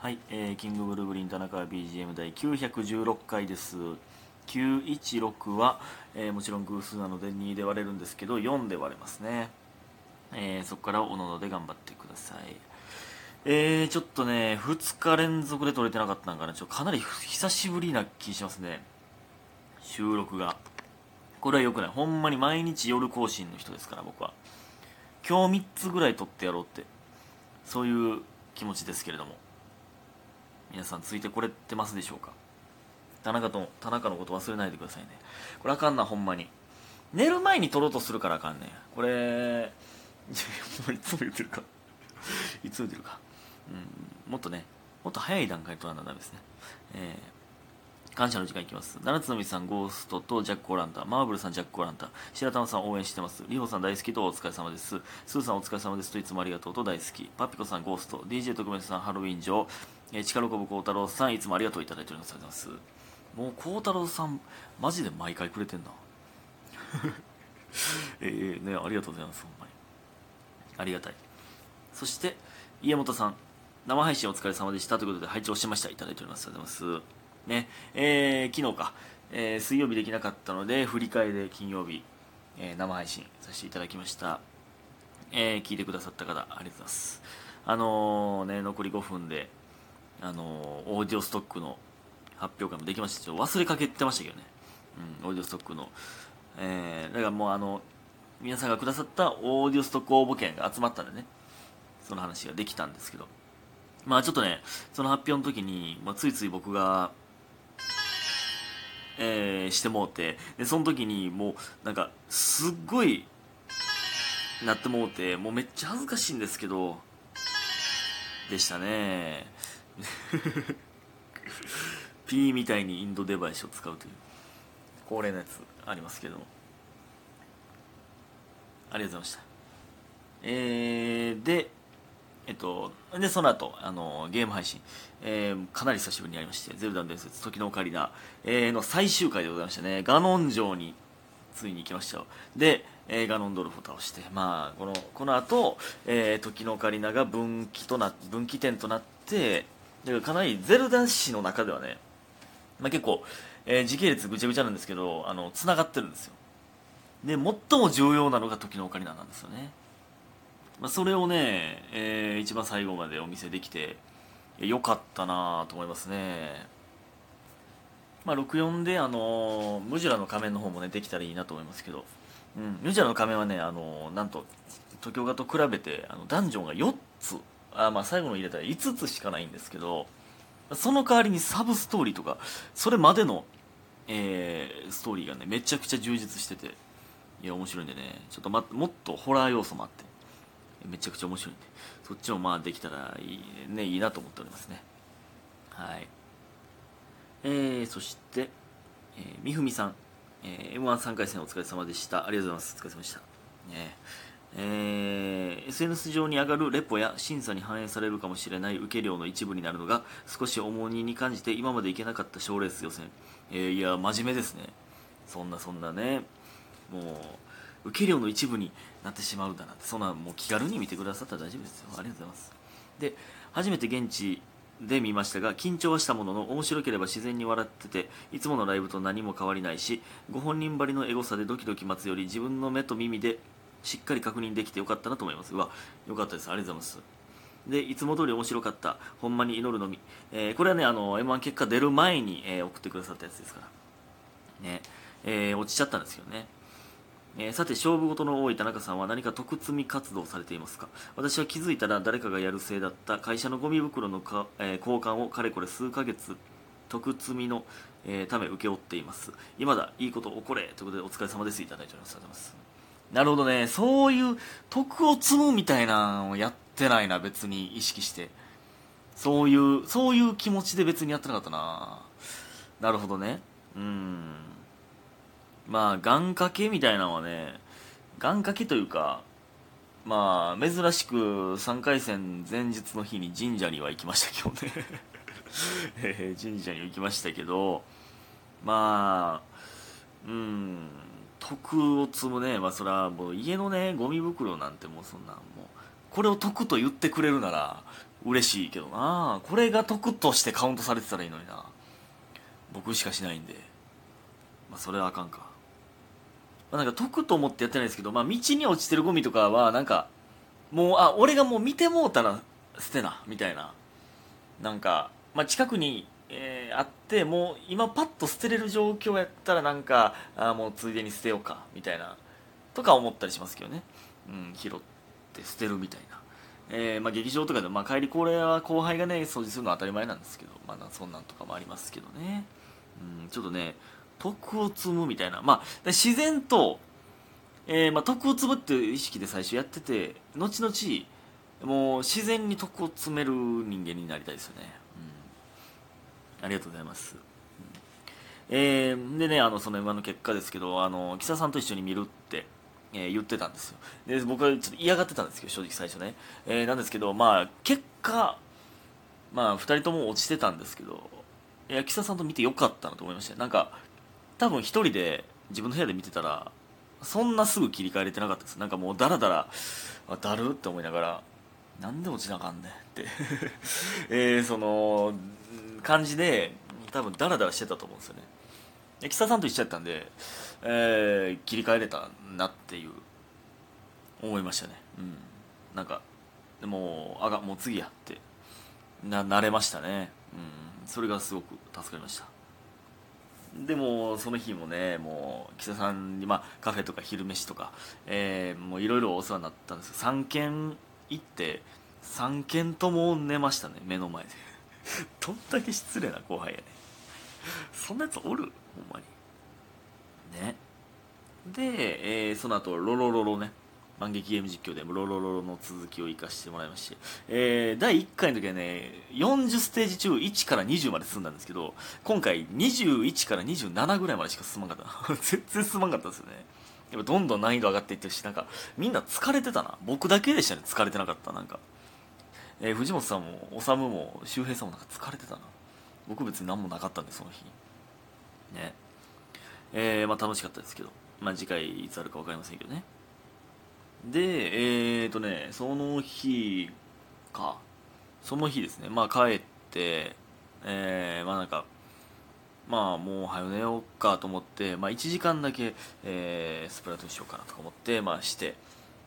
はい、えー、キングブルーグリーン田中 BGM 第916回です。916は、えーもちろん偶数なので2で割れるんですけど4で割れますね、えーそこからおのので頑張ってください。えー、ちょっとね2日連続で撮れてなかったんかな。ちょかなり久しぶりな気しますね。収録が。これは良くない。ほんまに毎日夜更新の人ですから僕は。今日3つぐらい撮ってやろうって。そういう気持ちですけれども。皆さんついてこれてますでしょうか？田中と田中のこと忘れないでくださいね。これあかんなほんまに。寝る前に撮ろうとするからあかんねこれいつも言ってるか。いつも言ってるか。うんもっとねもっと早い段階で撮らなダメですね。えー感謝の時間いきます。七つのみさんゴーストとジャック・オランタ。マーブルさんジャック・オランタ。白玉さん応援してます。リホさん大好きとお疲れ様です。スーさんお疲れ様ですといつもありがとうと大好き。パピコさんゴースト。DJ 特別さんハロウィン上。えー、力こぶ孝太郎さんいつもありがとういただいております。ありがとうございますもう孝太郎さんマジで毎回くれてんな。えー、ねありがとうございますほんまに。ありがたい。そして家元さん生配信お疲れ様でした。ということで拝聴しました。いただいております。ありがとうございます。ねえー、昨日か、えー水曜日できなかったので振り替えで金曜日、えー生配信させていただきました。えー聞いてくださった方ありがとうございます。あのね残り5分であのオーディオストックの発表会もできました。ちょっと忘れかけてましたけどね、うん、オーディオストックの、えーだからもうあの皆さんがくださったオーディオストック応募券が集まったんでね。その話ができたんですけど。まあちょっとねその発表の時に、まあ、ついつい僕がえーしてもうて。でその時にもうなんかすっごいなってもうて。もうめっちゃ恥ずかしいんですけど。でしたね。P みたいにインドデバイスを使うという。恒例のやつありますけども。ありがとうございました。えー、でえっと、で、その後、あの、ゲーム配信、えーかなり久しぶりにやりまして、ゼルダの伝説、時のオカリナ、えーの最終回でございましたね。ガノン城に、ついに行きましたよ。で、えーガノンドルフを倒して、まあ、この、この後、えー時のオカリナが分岐とな、分岐点となって、だからかなりゼルダ史の中ではね、まあ結構、えー時系列ぐちゃぐちゃなんですけど、あの、繋がってるんですよ。で、最も重要なのが時のオカリナなんですよね。まあ、それをね、えー一番最後までお見せできてよかったなと思いますね、まあ、64で、あのムジュラの仮面の方もねできたらいいなと思いますけど、うん、ムジュラの仮面はね、あのなんと東京画と比べてあのダンジョンが4つあ、まあ、最後の入れたら5つしかないんですけどその代わりにサブストーリーとかそれまでの、えーストーリーがねめちゃくちゃ充実してていや面白いんでねちょっと、ま、もっとホラー要素もあってめちゃくちゃ面白いんでそっちもまあできたらいい,、ね、いいなと思っておりますね。はい。えー、そして、えー、みふみさん、えー、m 1 3回戦お疲れ様でした。ありがとうございます。お疲れ様でした。ね。ー SNS 上に上がるレポや審査に反映されるかもしれない受け量の一部になるのが少し重荷に感じて今までいけなかった賞レース予選、えーいや真面目ですね。そんなそんなね。もう受け量の一部になってしまうんだなってそんなもう気軽に見てくださったら大丈夫ですよ。ありがとうございます。で初めて現地で見ましたが緊張はしたものの面白ければ自然に笑ってていつものライブと何も変わりないしご本人ばりのエゴさでドキドキ待つより自分の目と耳でしっかり確認できてよかったなと思います。うわよかったです。ありがとうございます。でいつも通り面白かった。ほんまに祈るのみ、えーこれはねあの m 1結果出る前に、えー送ってくださったやつですから。ね。えー落ちちゃったんですけどね。えーさて勝負事の多い田中さんは何か徳積み活動されていますか？私は気づいたら誰かがやるせいだった。会社のゴミ袋のか、えー交換をかれこれ数ヶ月徳積みの、えーため請け負っています。今だいいこと起これ。ということでお疲れ様です。いただいております。ありがとうございます。なるほどね。そういう徳を積むみたいなのをやってないな別に意識して。そういうそういう気持ちで別にやってなかったな。なるほどね。うん。まあ願掛けみたいなのはね願掛けというかまあ珍しく3回戦前日の日に神社には行きましたけどね。えー神社に行きましたけどまあうん。徳を積むね。まあそれはもう家のねゴミ袋なんてもうそんなもうこれを徳と言ってくれるなら嬉しいけどな。これが得としてカウントされてたらいいのにな。僕しかしないんで。まあそれはあかんか、まあ、なんか得と思ってやってないですけどまあ道に落ちてるゴミとかはなんかもうあ俺がもう見てもうたら捨てなみたいな。なんか、まあ、近くに、えー、あってもう今パッと捨てれる状況やったらなんかあもうついでに捨てようかみたいなとか思ったりしますけどね、うん、拾って捨てるみたいな、えー、まあ、劇場とかで、まあ、帰りこれは後輩がね掃除するのは当たり前なんですけど、まあ、そんなんとかもありますけどね、うん、ちょっとね徳を積むみたいな。まあ自然とえー、まあ、徳を積むっていう意識で最初やってて後々もう自然に徳を詰める人間になりたいですよね、ありがとうございます、えー、でねあのその今の結果ですけどあの木佐さんと一緒に見るって、えー、言ってたんですよ。で僕はちょっと嫌がってたんですけど正直最初ね、えー、なんですけどまあ結果まあ2人とも落ちてたんですけどいや木佐さんと見てよかったなと思いました。なんか多分1人で自分の部屋で見てたらそんなすぐ切り替えれてなかったです。なんかもうダラダラだるって思いながらなんで落ちなあかんねんって。えー、その感じで多分ダラダラしてたと思うんですよね。で北さんと一緒やったんで、えー、切り替えれたなっていう思いましたね。うん。なんかでもあがもう次やってな慣れましたね。うん。それがすごく助かりました。でもその日もねもう岸田さんに、まあ、カフェとか昼飯とか、えー、もういろいろお世話になったんです。けど3軒行って3軒とも寝ましたね目の前で。どんだけ失礼な後輩やねそんなやつおる？ほんまに。ね。で、えー、その後ロロロロね。万劇ゲーム実況でロロロロの続きを生かしてもらいまして、えー、第1回の時はね40ステージ中1から20まで進んだんですけど今回21から27ぐらいまでしか進まんかった 全然進まんかったですよね。やっぱどんどん難易度上がっていってるしなんかみんな疲れてたな。僕だけでしたね疲れてなかった。なんか、えー、藤本さんも修も周平さんもなんか疲れてたな。僕別に何もなかったんでその日。ね。えー、まあ楽しかったですけど。まあ次回いつあるか分かりませんけどね。でえっ、ー、とねその日か。その日ですね。まあ帰ってえー、まあなんかまあもう早寝ようかと思って、まあ、1時間だけ、えー、スプラトゥーンしようかなとか思って、まあ、して。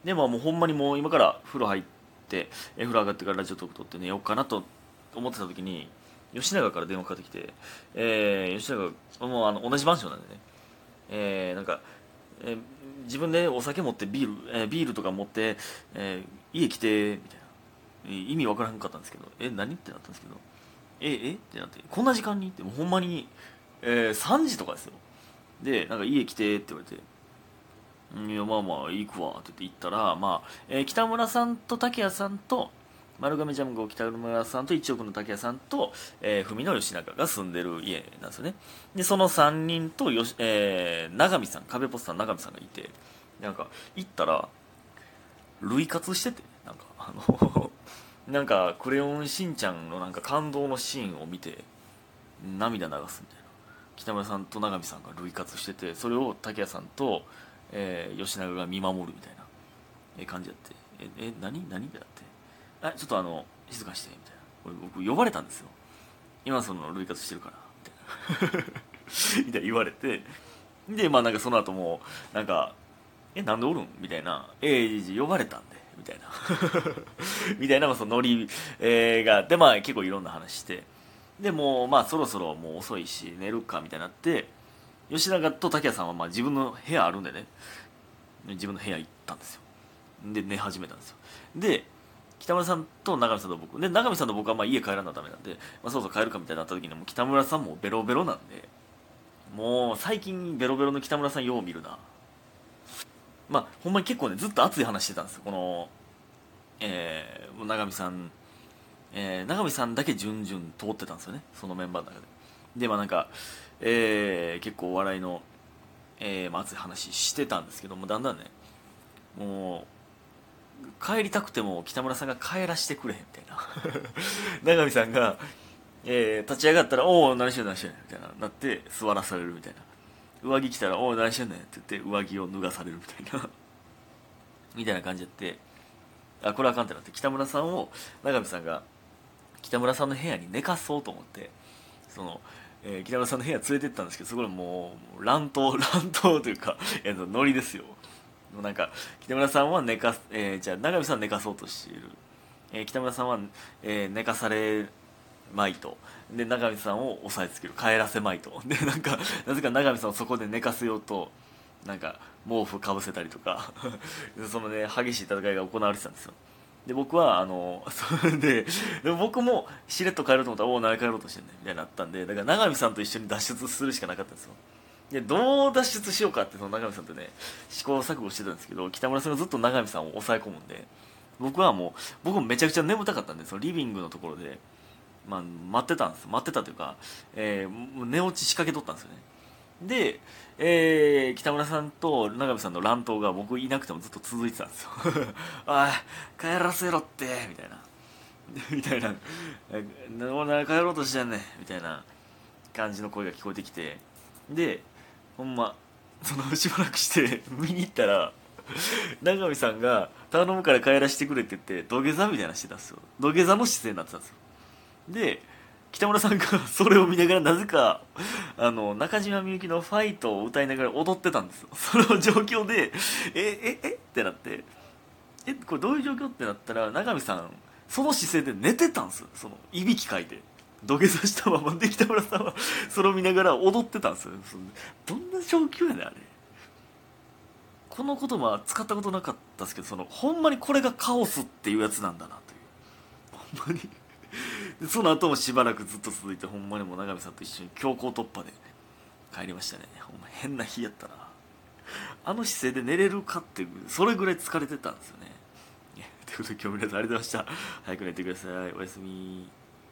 でまあもうほんまにもう今から風呂入って風呂上がってからラジオトーク撮って寝ようかなと思ってた時に吉永から電話かかってきて、えー、吉永もうあの同じマンションなんでね、えー、なんか、えー、自分でお酒持ってビール、えー、ビールとか持って、えー、家来てみたいな。意味わからんかったんですけどえ何ってなったんですけど。ええ？ってなってこんな時間に？ってもうほんまに、えー、3時とかですよ。でなんか家来てって言われていやまあまあ行くわって言って行ったら、まあえー、北村さんと竹谷さんと丸亀ジャムゴ北村さんと一億の竹谷さんと、えー、文野吉永が住んでる家なんですよね。でその3人とよし、えー、永見さん壁ポスターの永見さんがいてなんか行ったら類活しててなんかあのなんか「クレヨンしんちゃん」のなんか感動のシーンを見て涙流すみたいな。北村さんと永見さんが類活しててそれを竹谷さんと、えー、吉永が見守るみたいな、え感じやって「ええ何？何?」ってなって「あちょっとあの静かにして」みたいな。僕呼ばれたんですよ。今その類活してるからみたいな。みたいな言われて。でまあなんかその後もなんか「えなんでおるん?」みたいな「えー、呼ばれたんで」みたいな。みたいなそのノリ、えー、があってまあ結構いろんな話して。でもうまあそろそろもう遅いし寝るかみたいになって吉永と竹谷さんはまあ自分の部屋あるんでね。自分の部屋行ったんですよ。で寝始めたんですよ。で北村さんと永見さんと僕で永見さんと僕はまあ家帰らなダメなんで、まあ、そろそろ帰るかみたいになった時にも北村さんもベロベロなんでもう最近ベロベロの北村さんよう見るな。まあほんまに結構ねずっと熱い話してたんですよ。このえー、永見さんえー、永見さんだけ順々通ってたんですよね。そのメンバーの中で。でまあなんか、えー、結構お笑いの、えーまあ、熱い話してたんですけどもだんだんねもう帰りたくても北村さんが帰らしてくれへんみたいな。永見さんが、えー、立ち上がったら「おお何してん何してん」みたいななって座らされるみたいな。上着着たら「おお何してんねん」って言って上着を脱がされるみたいな。みたいな感じやって。あこれはあかんってなって北村さんを永見さんが北村さんの部屋に寝かそうと思ってその、えー北村さんの部屋連れてったんですけどそこでもう乱闘 乱闘というかいやノリですよ。もうなんか北村さんは寝かす、えーじゃあ永見さん寝かそうとしている、えー北村さんは、えー寝かされまいとで永見さんを押さえつける。帰らせまいとでなんかなぜか永見さんをそこで寝かせようとなんか毛布かぶせたりとか。そのね激しい戦いが行われてたんですよ。で僕はあの それででも僕もしれっと帰ろうと思ったらおお何帰ろうとしてんねん。みたいになったんでだから永見さんと一緒に脱出するしかなかったんですよ。でどう脱出しようかってその永見さんとね試行錯誤してたんですけど北村さんがずっと永見さんを抑え込むんで僕はもう僕もめちゃくちゃ眠たかったんでそのリビングのところで、まあ、待ってたんです。待ってたというか、えーもう寝落ち仕掛けとったんですよね。で、えー北村さんと永見さんの乱闘が僕いなくてもずっと続いてたんですよ。おい帰らせろってみたいな。みたいな「お前帰ろうとしてんねん」みたいな感じの声が聞こえてきて。でほんまそのしばらくして見に行ったら永見さんが「頼むから帰らせてくれ」って言って土下座みたいなしてたんですよ。土下座の姿勢になってたんですよ。で北村さんがそれを見ながらなぜかあの中島みゆきの「ファイト」を歌いながら踊ってたんですよ。その状況で「えええってなって「えこれどういう状況?」ってなったら永見さんその姿勢で寝てたんですよ。そのいびきかいて。土下座したままで北村さんは それを見ながら踊ってたんですよ。どんな状況やねんあれ。この言葉使ったことなかったですけどそのほんまにこれがカオスっていうやつなんだなという。ほんまに。その後もしばらくずっと続いてほんまにもう永見さんと一緒に強行突破で帰りましたね。ほんま変な日やったな。あの姿勢で寝れるかってそれぐらい疲れてたんですよね。ということで今日皆さんありがとうございました。早く寝てください。おやすみ。